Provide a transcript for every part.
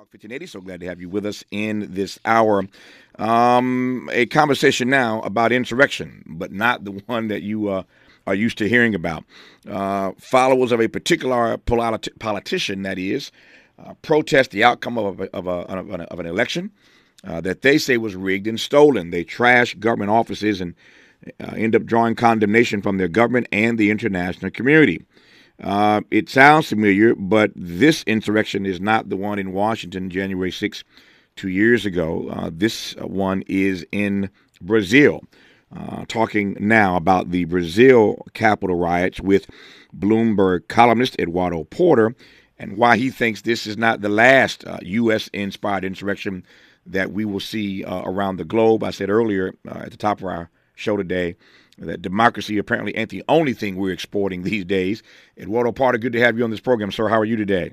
1580. So glad to have you with us in this hour. Um, a conversation now about insurrection, but not the one that you uh, are used to hearing about. Uh, followers of a particular politi- politician, that is, uh, protest the outcome of, a, of, a, of, an, of an, election uh, that they say was rigged and stolen. They trash government offices and uh, end up drawing condemnation from their government and the international community. Uh, it sounds familiar, but this insurrection is not the one in Washington, January 6, two years ago. Uh, this one is in Brazil. Uh, talking now about the Brazil Capitol riots with Bloomberg columnist Eduardo Porter and why he thinks this is not the last U.S. Uh, inspired insurrection that we will see uh, around the globe. I said earlier uh, at the top of our show today that democracy apparently ain't the only thing we're exporting these days. Eduardo Porter, good to have you on this program, sir. How are you today?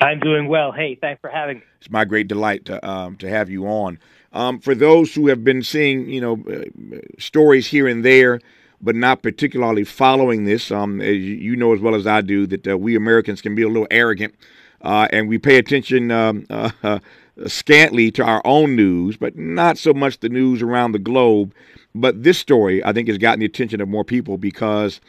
I'm doing well. Hey, thanks for having me. It's my great delight to um, to have you on. Um, for those who have been seeing, you know, uh, stories here and there, but not particularly following this, um, you know as well as I do that uh, we Americans can be a little arrogant, uh, and we pay attention um, uh, scantly to our own news, but not so much the news around the globe. But this story, I think, has gotten the attention of more people because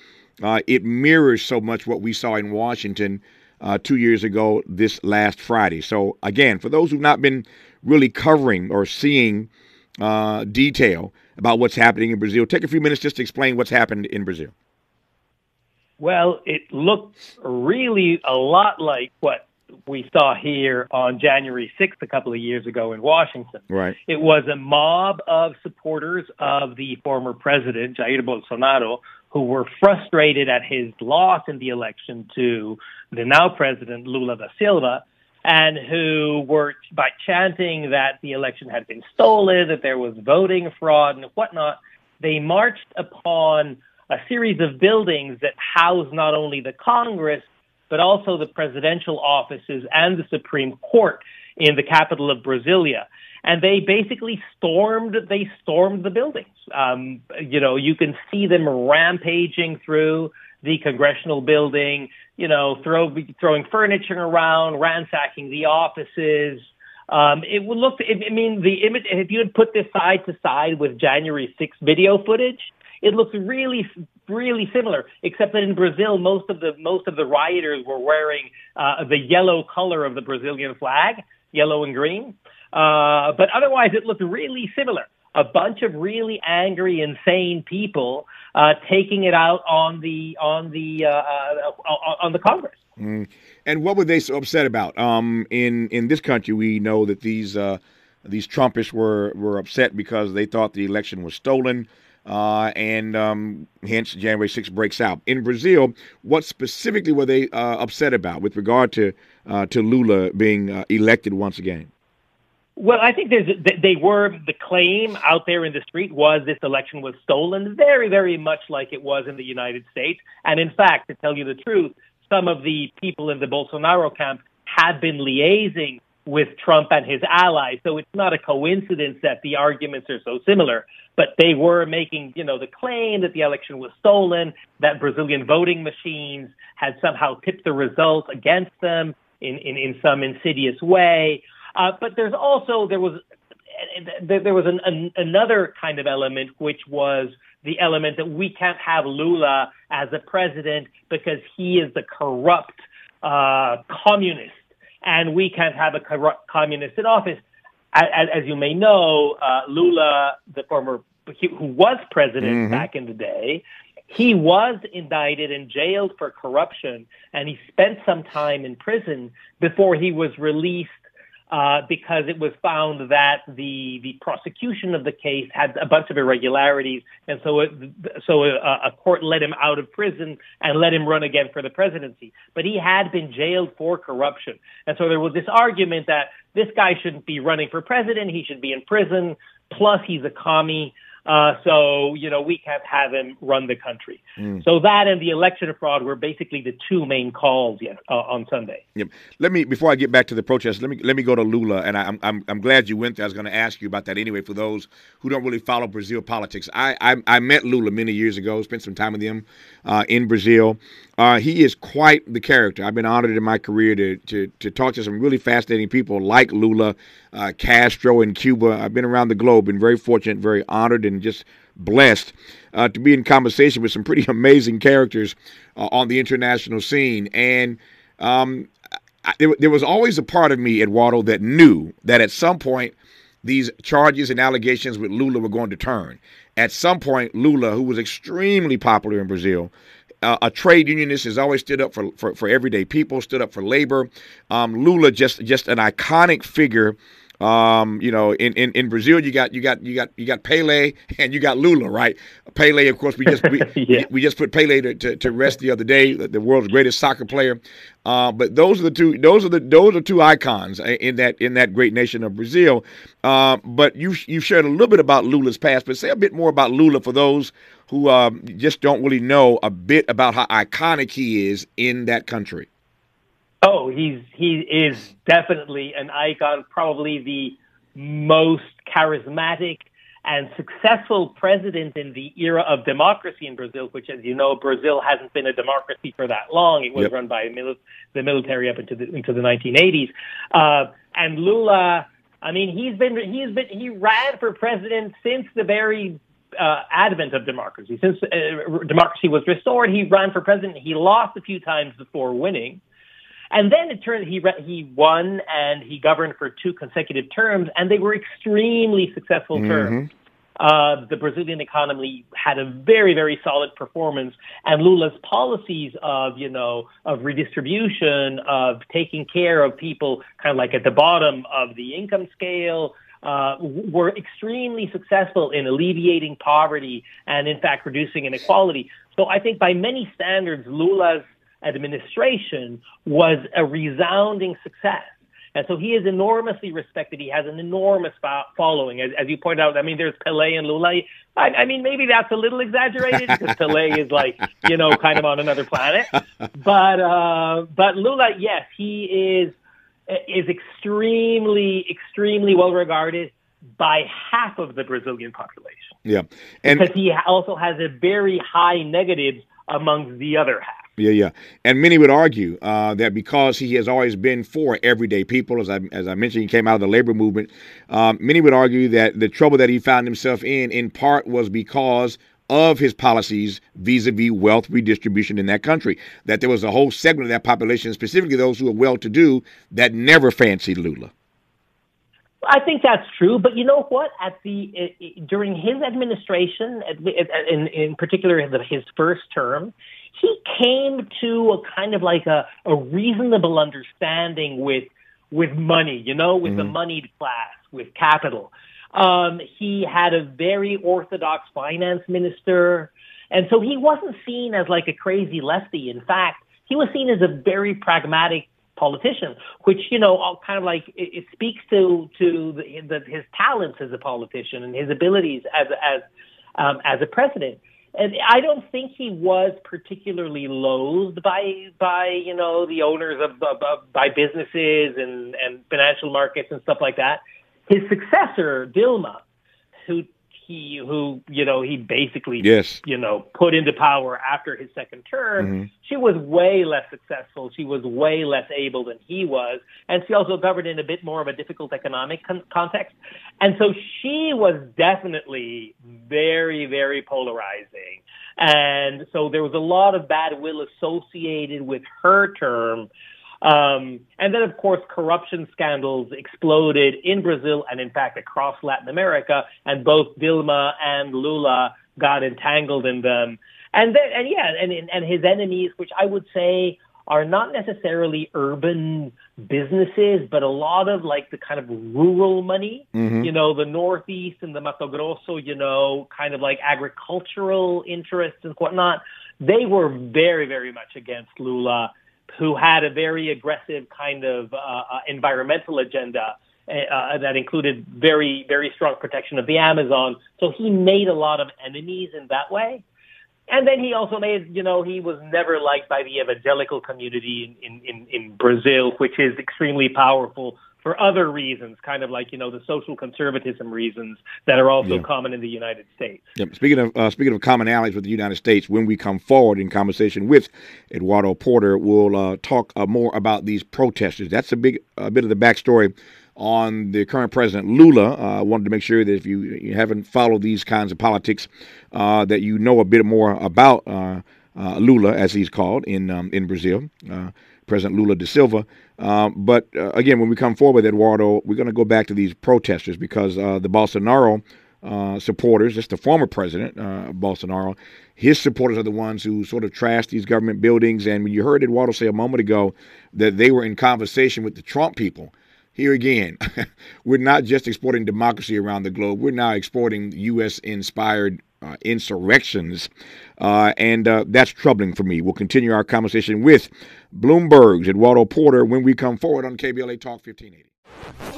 uh, it mirrors so much what we saw in Washington uh, two years ago this last Friday. So, again, for those who've not been really covering or seeing uh, detail about what's happening in Brazil, take a few minutes just to explain what's happened in Brazil. Well, it looked really a lot like what we saw here on January 6th a couple of years ago in Washington. Right. It was a mob of supporters of the former president, Jair Bolsonaro, who were frustrated at his loss in the election to the now president, Lula da Silva, and who were by chanting that the election had been stolen, that there was voting fraud and whatnot, they marched upon a series of buildings that housed not only the Congress, but also the presidential offices and the Supreme Court in the capital of Brasilia. And they basically stormed, they stormed the buildings. Um, you know, you can see them rampaging through the congressional building, you know, throw, throwing furniture around, ransacking the offices. Um, it would look, I mean, the image, if you had put this side to side with January 6th video footage, it looks really, really similar, except that in Brazil, most of the most of the rioters were wearing uh, the yellow color of the Brazilian flag, yellow and green. Uh, but otherwise, it looked really similar. A bunch of really angry, insane people uh, taking it out on the on the uh, uh, on the Congress. Mm. And what were they so upset about? Um, in in this country, we know that these uh, these Trumpists were were upset because they thought the election was stolen uh, and um, hence January 6th breaks out. In Brazil, what specifically were they uh, upset about with regard to uh, to Lula being uh, elected once again? Well, I think there's they were the claim out there in the street was this election was stolen, very very much like it was in the United States, and in fact, to tell you the truth, some of the people in the Bolsonaro camp had been liaising with Trump and his allies. So it's not a coincidence that the arguments are so similar. But they were making, you know, the claim that the election was stolen, that Brazilian voting machines had somehow tipped the results against them in, in, in some insidious way. Uh, but there's also, there was, there was an, an, another kind of element, which was the element that we can't have Lula as a president because he is the corrupt uh, communist and we can't have a corrupt communist in office. As, as you may know, uh, Lula, the former who was president mm-hmm. back in the day, he was indicted and jailed for corruption, and he spent some time in prison before he was released uh, because it was found that the the prosecution of the case had a bunch of irregularities, and so it, so a, a court let him out of prison and let him run again for the presidency. But he had been jailed for corruption, and so there was this argument that this guy shouldn't be running for president; he should be in prison. Plus, he's a commie. Uh, so, you know, we can't have him run the country. Mm. So that and the election fraud were basically the two main calls yet, uh, on Sunday. Yep. Let me, before I get back to the protest, let me let me go to Lula, and I, am I'm I'm glad you went there. I was going to ask you about that anyway. For those who don't really follow Brazil politics, I I, I met Lula many years ago. Spent some time with him uh, in Brazil. Uh, he is quite the character. I've been honored in my career to, to, to talk to some really fascinating people like Lula, uh, Castro in Cuba. I've been around the globe, been very fortunate, very honored, and just blessed uh, to be in conversation with some pretty amazing characters uh, on the international scene. And um, I, there, there was always a part of me, Eduardo, that knew that at some point these charges and allegations with Lula were going to turn. At some point, Lula, who was extremely popular in Brazil, uh, a trade unionist has always stood up for, for, for everyday people, stood up for labor. Um, Lula just just an iconic figure. Um, you know, in, in, in Brazil, you got you got you got you got Pele and you got Lula, right? Pele, of course, we just we, yeah. we, just put Pele to, to, to, rest the other day, the world's greatest soccer player. Uh, but those are the two those are the those are two icons in that in that great nation of Brazil. Uh, but you you shared a little bit about Lula's past, but say a bit more about Lula for those who um, just don't really know a bit about how iconic he is in that country. Oh, he's he is definitely an icon, probably the most charismatic and successful president in the era of democracy in Brazil, which, as you know, Brazil hasn't been a democracy for that long. It was yep. run by mili- the military up into the into the 1980s. Uh, and Lula, I mean, he's been he's been he ran for president since the very uh, advent of democracy. Since uh, democracy was restored, he ran for president. He lost a few times before winning. And then it turned he re- he won and he governed for two consecutive terms, and they were extremely successful mm-hmm. terms. Uh, the Brazilian economy had a very, very solid performance, and Lula's policies of, you know, of redistribution, of taking care of people kind of like at the bottom of the income scale, uh, were extremely successful in alleviating poverty and, in fact, reducing inequality. So I think by many standards, Lula's administration was a resounding success. And so he is enormously respected. He has an enormous following. As, as you point out, I mean, there's Pele and Lula. I, I mean, maybe that's a little exaggerated because Pele is like, you know, kind of on another planet. But, uh, but Lula, yes, he is is extremely, extremely well regarded by half of the Brazilian population. Yeah, and because he also has a very high negatives among the other half. Yeah, yeah, and many would argue uh, that because he has always been for everyday people, as I as I mentioned, he came out of the labor movement. Um, many would argue that the trouble that he found himself in, in part, was because of his policies vis-a-vis wealth redistribution in that country. That there was a whole segment of that population, specifically those who are well-to-do, that never fancied Lula. I think that's true, but you know what? At the during his administration, in in particular his first term, he came to a kind of like a, a reasonable understanding with with money, you know, with mm-hmm. the moneyed class, with capital. Um, he had a very orthodox finance minister. And so he wasn't seen as like a crazy lefty. In fact, he was seen as a very pragmatic politician, which, you know, kind of like it, it speaks to, to the, the, his talents as a politician and his abilities as, as, um, as a president. And I don't think he was particularly loathed by by you know the owners of, of, of by businesses and and financial markets and stuff like that. His successor, Dilma, who he who you know he basically yes. you know put into power after his second term mm-hmm. she was way less successful she was way less able than he was and she also governed in a bit more of a difficult economic con- context and so she was definitely very very polarizing and so there was a lot of bad will associated with her term um, and then, of course, corruption scandals exploded in Brazil and, in fact, across Latin America. And both Dilma and Lula got entangled in them. And then, and yeah, and and his enemies, which I would say are not necessarily urban businesses, but a lot of like the kind of rural money, mm-hmm. you know, the Northeast and the Mato Grosso, you know, kind of like agricultural interests and whatnot. They were very, very much against Lula who had a very aggressive kind of uh, uh, environmental agenda. uh, that included very, very strong protection of the Amazon. So he made a lot of enemies in that way. And then he also made, you know, he was never liked by the evangelical community in, in, in Brazil, which is extremely powerful for other reasons, kind of like you know the social conservatism reasons that are also yeah. common in the United States. Yep. Speaking of uh, speaking of commonalities with the United States, when we come forward in conversation with Eduardo Porter, we'll uh, talk uh, more about these protesters. That's a big a bit of the backstory on the current president Lula. I uh, wanted to make sure that if you, you haven't followed these kinds of politics, uh, that you know a bit more about uh, Lula, as he's called in um, in Brazil. President Lula da Silva. Um, but uh, again, when we come forward with Eduardo, we're going to go back to these protesters because uh, the Bolsonaro uh, supporters, just the former president, uh, Bolsonaro, his supporters are the ones who sort of trashed these government buildings. And when you heard Eduardo say a moment ago that they were in conversation with the Trump people, here again, we're not just exporting democracy around the globe. We're now exporting U.S. inspired uh, insurrections. Uh, and uh, that's troubling for me. We'll continue our conversation with Bloomberg's Eduardo Porter when we come forward on KBLA Talk 1580.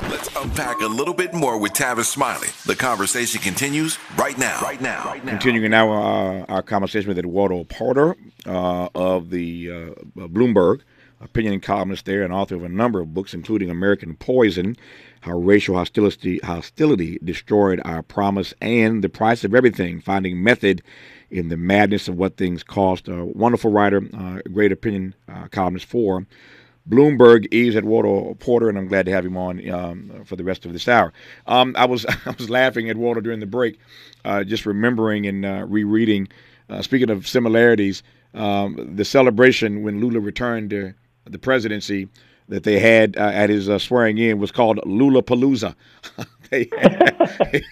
Let's unpack a little bit more with Tavis Smiley. The conversation continues right now. Right now. Right now. Continuing now uh, our conversation with Eduardo Porter uh, of the uh, Bloomberg opinion columnist there and author of a number of books, including American Poison, How Racial Hostility, Hostility Destroyed Our Promise, and The Price of Everything, Finding Method in the Madness of What Things Cost. A wonderful writer, uh, great opinion uh, columnist for Bloomberg is Eduardo Porter, and I'm glad to have him on um, for the rest of this hour. Um, I was I was laughing at Walter during the break, uh, just remembering and uh, rereading. Uh, speaking of similarities, um, the celebration when Lula returned to the presidency that they had uh, at his uh, swearing in was called Lula Palooza.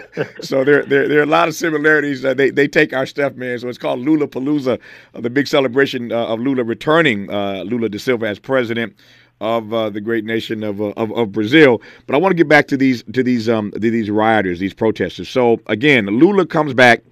so there, there, there are a lot of similarities. Uh, they, they take our stuff, man. So it's called Lula Palooza, uh, the big celebration uh, of Lula returning uh, Lula da Silva as president of uh, the great nation of, uh, of, of Brazil. But I want to get back to these to these um to these rioters, these protesters. So again, Lula comes back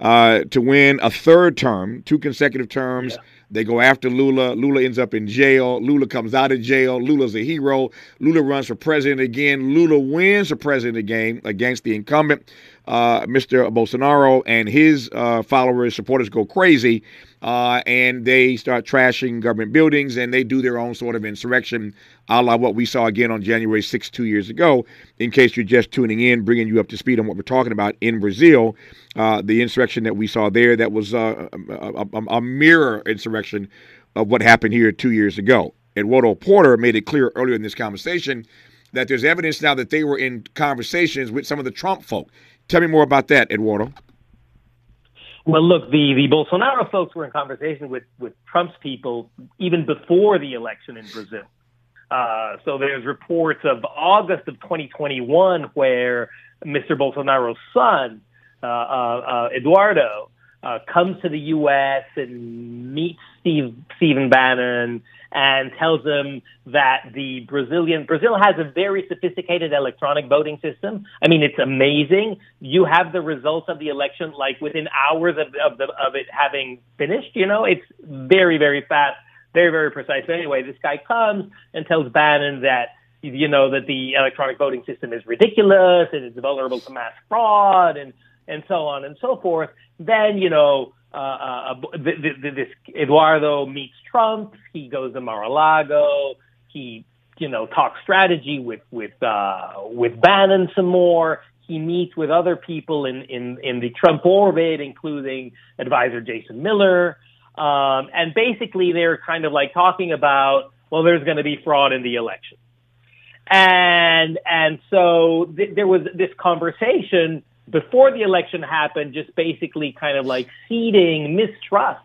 to win a third term, two consecutive terms. Yeah they go after Lula. Lula ends up in jail. Lula comes out of jail. Lula's a hero. Lula runs for president again. Lula wins the president again against the incumbent, uh, Mr. Bolsonaro, and his uh, followers, supporters go crazy uh, and they start trashing government buildings and they do their own sort of insurrection, a la what we saw again on January 6, two years ago. In case you're just tuning in, bringing you up to speed on what we're talking about in Brazil, uh, the insurrection that we saw there that was uh, a, a, a mirror insurrection of what happened here two years ago. Eduardo Porter made it clear earlier in this conversation that there's evidence now that they were in conversations with some of the Trump folk. Tell me more about that, Eduardo. Well, look, the, the Bolsonaro folks were in conversation with, with Trump's people even before the election in Brazil. Uh, so there's reports of August of 2021 where Mr. Bolsonaro's son, uh, uh, uh Eduardo, uh, comes to the U.S. and meets Steve, Stephen Bannon and tells him that the Brazilian Brazil has a very sophisticated electronic voting system. I mean, it's amazing. You have the results of the election like within hours of of, the, of it having finished. You know, it's very very fast, very very precise. But anyway, this guy comes and tells Bannon that you know that the electronic voting system is ridiculous and it's vulnerable to mass fraud and and so on and so forth. Then you know uh, uh, this Eduardo meets Trump. He goes to Mar-a-Lago. He, you know, talks strategy with with uh, with Bannon some more. He meets with other people in in in the Trump orbit, including advisor Jason Miller. Um, and basically, they're kind of like talking about, well, there's going to be fraud in the election, and and so th- there was this conversation before the election happened, just basically kind of like seeding mistrust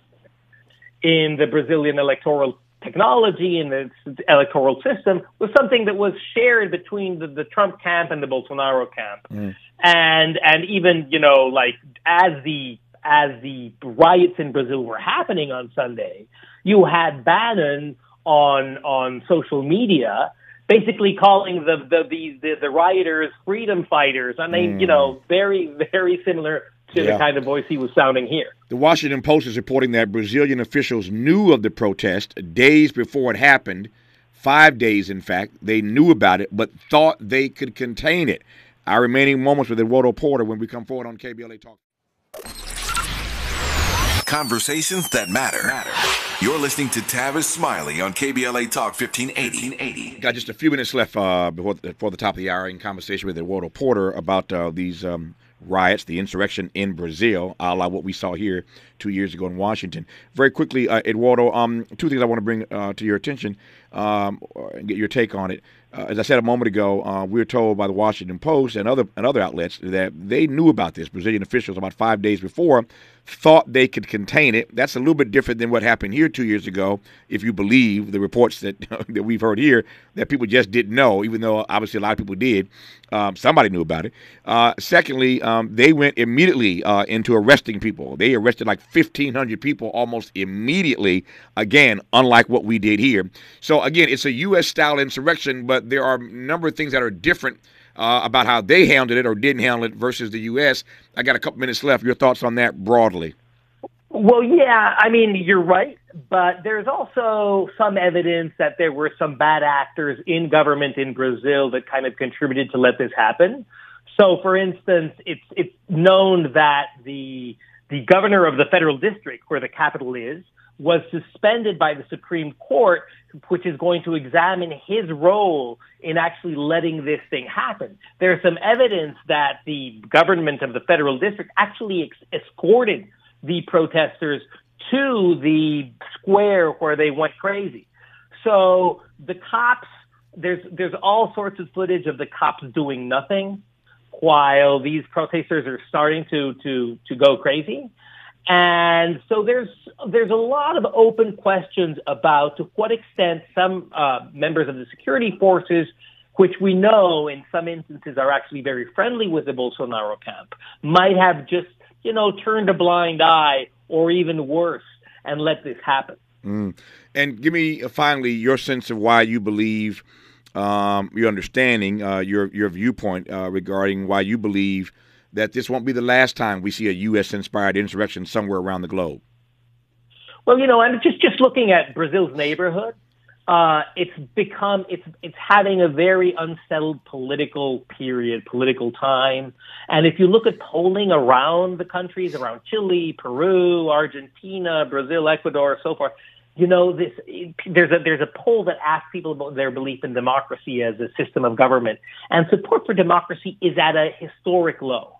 in the Brazilian electoral technology and the electoral system was something that was shared between the, the Trump camp and the Bolsonaro camp. Mm. And and even, you know, like as the as the riots in Brazil were happening on Sunday, you had Bannon on on social media basically calling the the the, the, the rioters freedom fighters. I mean, mm. you know, very very similar to yeah. the kind of voice he was sounding here. The Washington Post is reporting that Brazilian officials knew of the protest days before it happened, five days, in fact, they knew about it but thought they could contain it. Our remaining moments with Eduardo Porter when we come forward on KBLA Talk. Conversations that matter. You're listening to Tavis Smiley on KBLA Talk 1580. Got just a few minutes left uh, before, the, before the top of the hour in conversation with Eduardo Porter about uh, these um, riots, the insurrection in Brazil, a la what we saw here two years ago in Washington. Very quickly, uh, Eduardo, um, two things I want to bring uh, to your attention um, and get your take on it. Uh, as I said a moment ago, uh, we were told by the Washington Post and other and other outlets that they knew about this. Brazilian officials about five days before thought they could contain it. That's a little bit different than what happened here two years ago, if you believe the reports that that we've heard here, that people just didn't know, even though obviously a lot of people did. Um, somebody knew about it. Uh, secondly, um, they went immediately uh, into arresting people. They arrested like 1,500 people almost immediately, again, unlike what we did here. So, again, it's a U.S. style insurrection, but there are a number of things that are different uh, about how they handled it or didn't handle it versus the U.S. I got a couple minutes left. Your thoughts on that broadly? Well, yeah, I mean, you're right, but there's also some evidence that there were some bad actors in government in Brazil that kind of contributed to let this happen. So, for instance, it's it's known that the the governor of the federal district, where the capital is, was suspended by the Supreme Court, which is going to examine his role in actually letting this thing happen. There's some evidence that the government of the federal district actually ex- escorted the protesters to the square where they went crazy. So the cops, there's there's all sorts of footage of the cops doing nothing while these protesters are starting to to to go crazy. And so there's there's a lot of open questions about to what extent some uh, members of the security forces, which we know in some instances are actually very friendly with the Bolsonaro camp, might have just you know turned a blind eye or even worse and let this happen. Mm. And give me uh, finally your sense of why you believe, um, your understanding, uh, your your viewpoint uh, regarding why you believe that this won't be the last time we see a U.S. inspired insurrection somewhere around the globe? Well, you know, and just just looking at Brazil's neighborhood, uh, it's become it's it's having a very unsettled political period, political time. And if you look at polling around the countries, around Chile, Peru, Argentina, Brazil, Ecuador, so forth, you know, this there's a there's a poll that asks people about their belief in democracy as a system of government, and support for democracy is at a historic low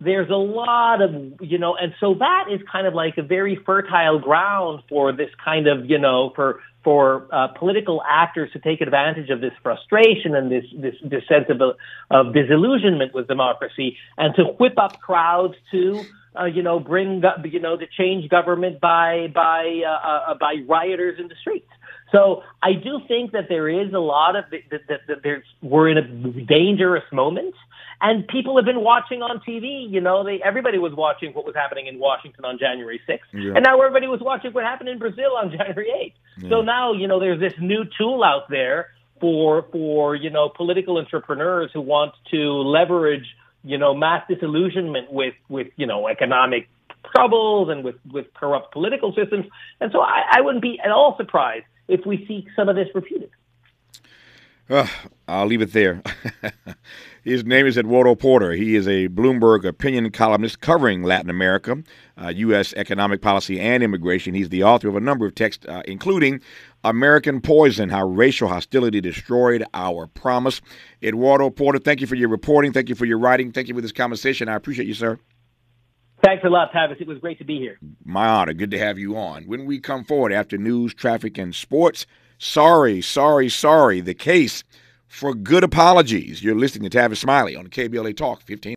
there's a lot of, you know, and so that is kind of like a very fertile ground for this kind of, you know, for, for uh, political actors to take advantage of this frustration and this, this, this sense of, of disillusionment with democracy and to whip up crowds to, uh, you know, bring, you know, to change government by, by, uh, uh, by rioters in the streets. So I do think that there is a lot of that, that, that there's we're in a dangerous moment, and people have been watching on TV. You know, they everybody was watching what was happening in Washington on January 6th, yeah. and now everybody was watching what happened in Brazil on January 8th. Yeah. So now you know there's this new tool out there for for you know political entrepreneurs who want to leverage you know mass disillusionment with with you know economic troubles and with with corrupt political systems. And so I, I wouldn't be at all surprised if we see some of this repeated. Uh, I'll leave it there. His name is Eduardo Porter. He is a Bloomberg opinion columnist covering Latin America, uh, U.S. economic policy, and immigration. He's the author of a number of texts, uh, including American Poison How Racial Hostility Destroyed Our Promise. Eduardo Porter, thank you for your reporting. Thank you for your writing. Thank you for this conversation. I appreciate you, sir. Thanks a lot, Tavis. It was great to be here. My honor. Good to have you on. When we come forward after news, traffic, and sports, sorry, sorry, sorry. The case for good apologies. You're listening to Tavis Smiley on KBLA Talk 15.